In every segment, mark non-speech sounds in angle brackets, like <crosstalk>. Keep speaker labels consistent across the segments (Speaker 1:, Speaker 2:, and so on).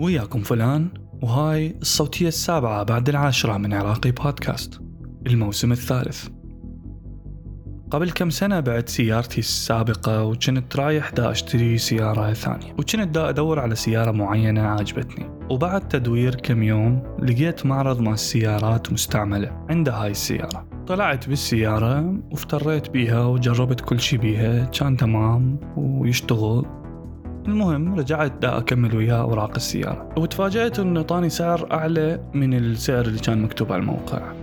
Speaker 1: وياكم فلان وهاي الصوتية السابعة بعد العاشرة من عراقي بودكاست الموسم الثالث. قبل كم سنة بعت سيارتي السابقة وكنت رايح دا أشتري سيارة ثانية وكنت دا أدور على سيارة معينة عجبتني وبعد تدوير كم يوم لقيت معرض مال السيارات مستعملة عند هاي السيارة. طلعت بالسيارة وافتريت بيها وجربت كل شي بيها كان تمام ويشتغل. المهم رجعت دا أكمل وياه أوراق السيارة. وتفاجأت إنه طاني سعر أعلى من السعر اللي كان مكتوب على الموقع.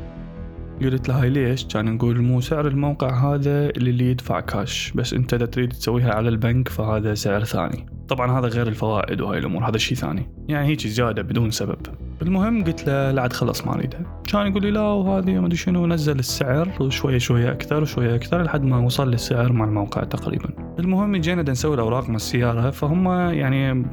Speaker 1: قلت لها ليش؟ كان نقول مو سعر الموقع هذا اللي يدفع كاش بس انت إذا تريد تسويها على البنك فهذا سعر ثاني. طبعا هذا غير الفوائد وهاي الأمور هذا شيء ثاني. يعني هيك زيادة بدون سبب. المهم قلت له لا عاد خلص ما اريدها كان يقول لي لا وهذه ما أدري شنو نزل السعر وشوية شوية أكثر وشوية أكثر لحد ما وصل للسعر مع الموقع تقريبا. المهم جينا نسوي الأوراق مع السيارة فهم يعني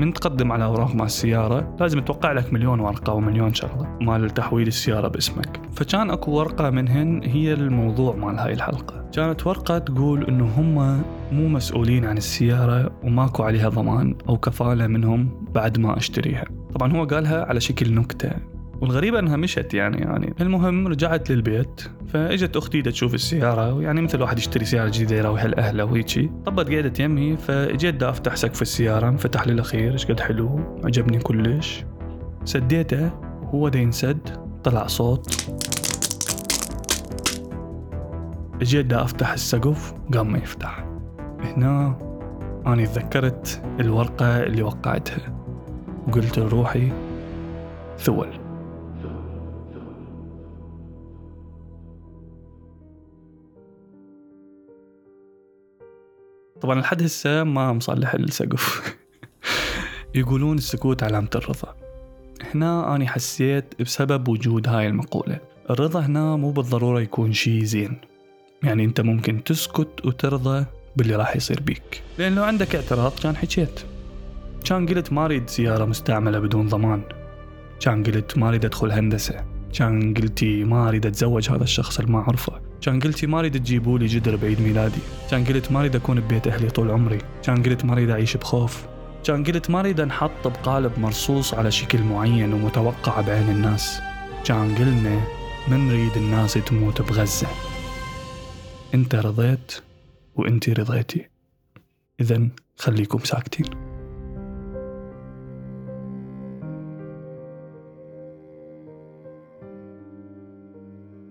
Speaker 1: من تقدم على أوراق مع السيارة لازم توقع لك مليون ورقة ومليون شغله مال تحويل السيارة باسمك. فكان أكو ورقة منهن هي الموضوع مال هاي الحلقة. كانت ورقة تقول إنه هم مو مسؤولين عن السيارة وماكو عليها ضمان أو كفالة منهم بعد ما أشتريها. طبعا هو قالها على شكل نكتة. والغريبة إنها مشت يعني يعني المهم رجعت للبيت فإجت أختي تشوف السيارة ويعني مثل واحد يشتري سيارة جديدة يروح لأهله وهيجي. طبت قعدت يمي فإجيت دا أفتح سقف السيارة انفتح لي الأخير إيش قد حلو؟ عجبني كلش. سديته وهو دا ينسد طلع صوت. إجيت دا أفتح السقف قام ما يفتح. هنا أنا تذكرت الورقة اللي وقعتها. وقلت لروحي ثول. طبعا لحد هسه ما مصلح السقف. <laughs> يقولون السكوت علامة الرضا. هنا أنا حسيت بسبب وجود هاي المقولة. الرضا هنا مو بالضرورة يكون شي زين. يعني أنت ممكن تسكت وترضى باللي راح يصير بيك. لأن لو عندك اعتراض كان حكيت. كان قلت ما أريد سيارة مستعملة بدون ضمان. كان قلت ما أريد أدخل هندسة. كان قلتي ما أريد أتزوج هذا الشخص اللي ما أعرفه كان قلتي ما اريد تجيبوا لي جدر بعيد ميلادي كان قلت ما اريد اكون ببيت أهلي طول عمري كان قلت ما اريد اعيش بخوف. كان قلت ما اريد انحط بقالب مرصوص على شكل معين ومتوقع بعين الناس. كان قلنا من نريد الناس تموت بغزة. انت رضيت وانت رضيتي. اذا خليكم ساكتين.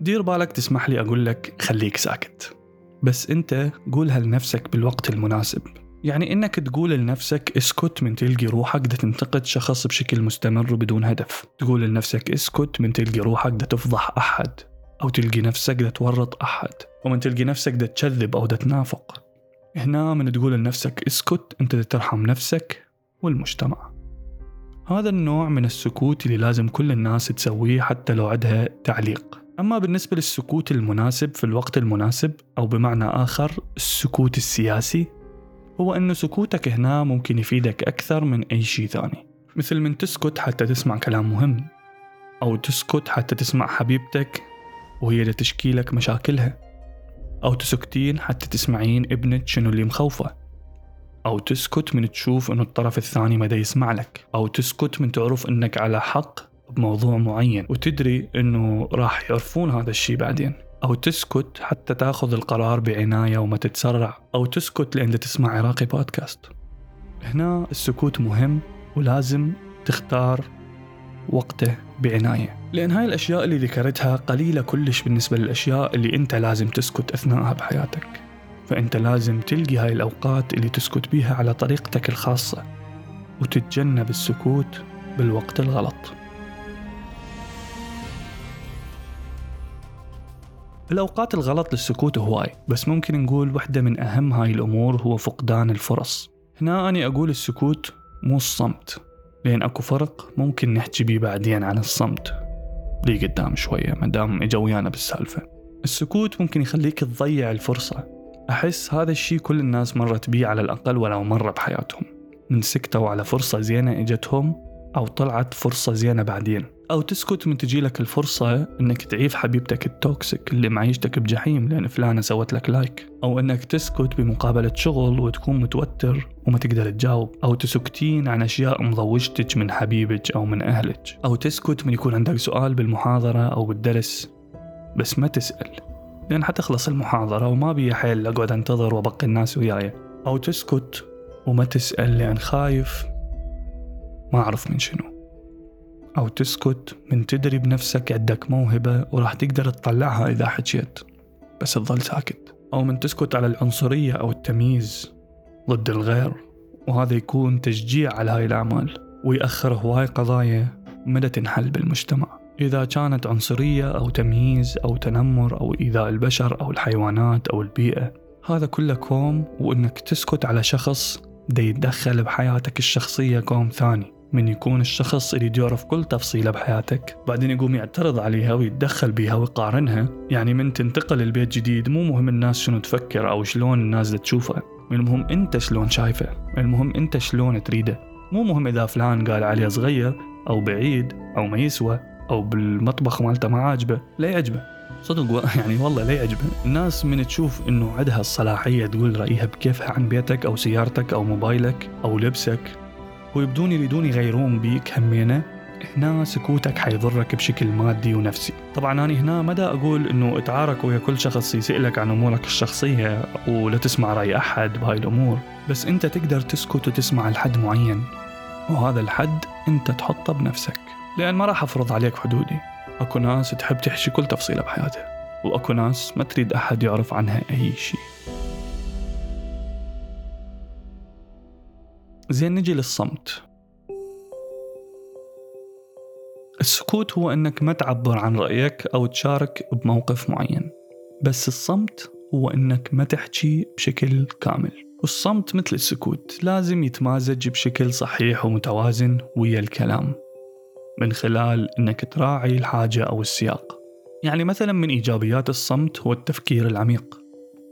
Speaker 1: دير بالك تسمح لي أقول لك خليك ساكت. بس أنت قولها لنفسك بالوقت المناسب. يعني إنك تقول لنفسك اسكت من تلقي روحك دا تنتقد شخص بشكل مستمر وبدون هدف. تقول لنفسك اسكت من تلقي روحك دا تفضح أحد أو تلقي نفسك دا تورط أحد ومن تلقي نفسك دا تكذب أو دا تنافق. هنا من تقول لنفسك اسكت أنت دا ترحم نفسك والمجتمع. هذا النوع من السكوت اللي لازم كل الناس تسويه حتى لو عندها تعليق. أما بالنسبة للسكوت المناسب في الوقت المناسب أو بمعنى آخر السكوت السياسي هو أنه سكوتك هنا ممكن يفيدك أكثر من أي شيء ثاني. مثل من تسكت حتى تسمع كلام مهم أو تسكت حتى تسمع حبيبتك وهي تشكي لك مشاكلها أو تسكتين حتى تسمعين ابنك شنو اللي مخوفه أو تسكت من تشوف أنه الطرف الثاني مدى يسمع لك أو تسكت من تعرف أنك على حق بموضوع معين وتدري إنه راح يعرفون هذا الشيء بعدين. أو تسكت حتى تأخذ القرار بعناية وما تتسرع. أو تسكت لأن تسمع عراقي بودكاست. هنا السكوت مهم ولازم تختار وقته بعناية. لأن هاي الأشياء اللي ذكرتها قليلة كلش بالنسبة للأشياء اللي أنت لازم تسكت أثناءها بحياتك. فأنت لازم تلقي هاي الأوقات اللي تسكت بيها على طريقتك الخاصة وتتجنب السكوت بالوقت الغلط. الأوقات الغلط للسكوت هواي بس ممكن نقول وحدة من أهم هاي الأمور هو فقدان الفرص. هنا أنا أقول السكوت مو الصمت لأن أكو فرق ممكن نحكي بيه بعدين عن الصمت. لي قدام شوية مدام إجا ويانا بالسالفة. السكوت ممكن يخليك تضيع الفرصة. أحس هذا الشي كل الناس مرت بيه على الأقل ولو مرة بحياتهم. من سكتوا على فرصة زينة إجتهم أو طلعت فرصة زينة بعدين. أو تسكت من تجي لك الفرصة إنك تعيف حبيبتك ال toxic اللي معيشتك بجحيم لأن فلانة سوت لك like. أو إنك تسكت بمقابلة شغل وتكون متوتر وما تقدر تجاوب. أو تسكتين عن أشياء مضوجتك من حبيبك أو من أهلك. أو تسكت من يكون عندك سؤال بالمحاضرة أو بالدرس. بس ما تسأل. لأن حتخلص المحاضرة وما بي حيل أقعد أنتظر وأبقي الناس وياي. أو تسكت وما تسأل لأن خايف. ما أعرف من شنو. أو تسكت من تدري بنفسك عندك موهبة وراح تقدر تطلعها إذا حكيت بس تظل ساكت. أو من تسكت على العنصرية أو التمييز ضد الغير. وهذا يكون تشجيع على هاي الأعمال. ويأخر هواي قضايا مدى تنحل بالمجتمع. إذا كانت عنصرية أو تمييز أو تنمر أو إيذاء البشر أو الحيوانات أو البيئة هذا كله كوم. وإنك تسكت على شخص دا يتدخل بحياتك الشخصية كوم ثاني. من يكون الشخص اللي يعرف كل تفصيلة بحياتك. بعدين يقوم يعترض عليها ويتدخل بيها ويقارنها. يعني من تنتقل البيت جديد مو مهم الناس شنو تفكر أو شلون الناس تشوفه. المهم أنت شلون شايفه. المهم أنت شلون تريده. مو مهم إذا فلان قال عليه صغير أو بعيد أو ما يسوى أو بالمطبخ مالته ما عاجبه. لا يعجبه. صدق <laughs> يعني والله لا يعجبه. الناس من تشوف إنه عندها الصلاحية تقول رأيها بكيفها عن بيتك أو سيارتك أو موبايلك أو لبسك. ويبدون يريدون يغيرون بيك همينه هنا سكوتك حيضرك بشكل مادي ونفسي. طبعا أنا هنا مدى أقول أنه اتعارك ويا كل شخص يسألك عن أمورك الشخصية ولا تسمع رأي أحد بهاي الأمور. بس أنت تقدر تسكت وتسمع لحد معين وهذا الحد أنت تحطه بنفسك. لأن ما راح أفرض عليك حدودي. أكو ناس تحب تحشي كل تفصيلة بحياتها وأكو ناس ما تريد أحد يعرف عنها أي شيء. زين نجي للصمت. السكوت هو إنك ما تعبر عن رأيك أو تشارك بموقف معين بس الصمت هو إنك ما تحكي بشكل كامل. والصمت مثل السكوت لازم يتمازج بشكل صحيح ومتوازن ويا الكلام من خلال إنك تراعي الحاجة أو السياق. يعني مثلا من إيجابيات الصمت هو التفكير العميق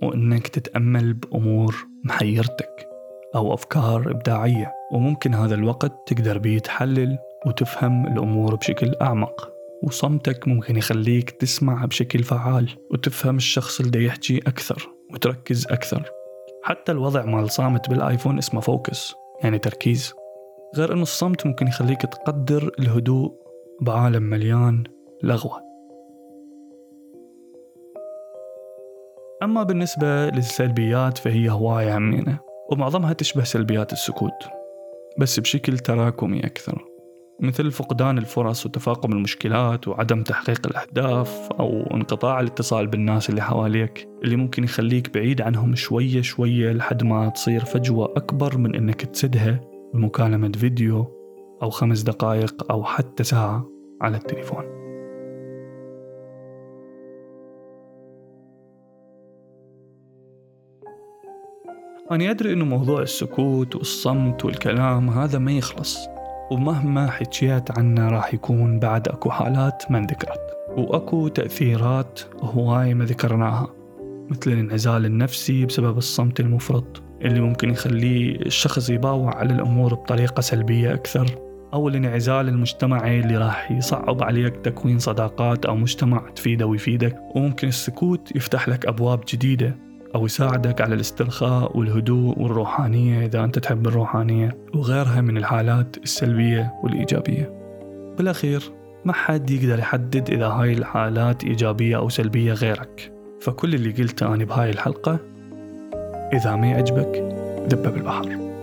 Speaker 1: وإنك تتأمل بأمور محيرتك. أو أفكار إبداعية وممكن هذا الوقت تقدر بيه تحلل وتفهم الأمور بشكل أعمق. وصمتك ممكن يخليك تسمع بشكل فعال وتفهم الشخص اللي يحكي أكثر وتركز أكثر. حتى الوضع مال صامت بالآيفون اسمه فوكس يعني تركيز. غير أنه الصمت ممكن يخليك تقدر الهدوء بعالم مليان لغوة. أما بالنسبة للسلبيات فهي هواية عمينة. ومعظمها تشبه سلبيات السكوت بس بشكل تراكمي أكثر مثل فقدان الفرص وتفاقم المشكلات وعدم تحقيق الأهداف أو انقطاع الاتصال بالناس اللي حواليك اللي ممكن يخليك بعيد عنهم شوية شوية لحد ما تصير فجوة أكبر من إنك تسدها بمكالمة فيديو أو خمس دقائق أو حتى ساعة على التليفون. أنا أدري إنه موضوع السكوت والصمت والكلام هذا ما يخلص ومهما حكيت عنه راح يكون بعد أكو حالات ما انذكرت وأكو تأثيرات هواي ما ذكرناها مثل الانعزال النفسي بسبب الصمت المفرط اللي ممكن يخليه الشخص يباوع على الأمور بطريقة سلبية أكثر أو الانعزال المجتمعي اللي راح يصعب عليك تكوين صداقات أو مجتمع تفيده ويفيدك وممكن السكوت يفتح لك أبواب جديدة. أو يساعدك على الاسترخاء والهدوء والروحانية إذا أنت تحب الروحانية وغيرها من الحالات السلبية والإيجابية. بالأخير ما حد يقدر يحدد إذا هاي الحالات إيجابية أو سلبية غيرك. فكل اللي قلته أنا بهاي الحلقة. إذا ما يعجبك دبه بالبحر.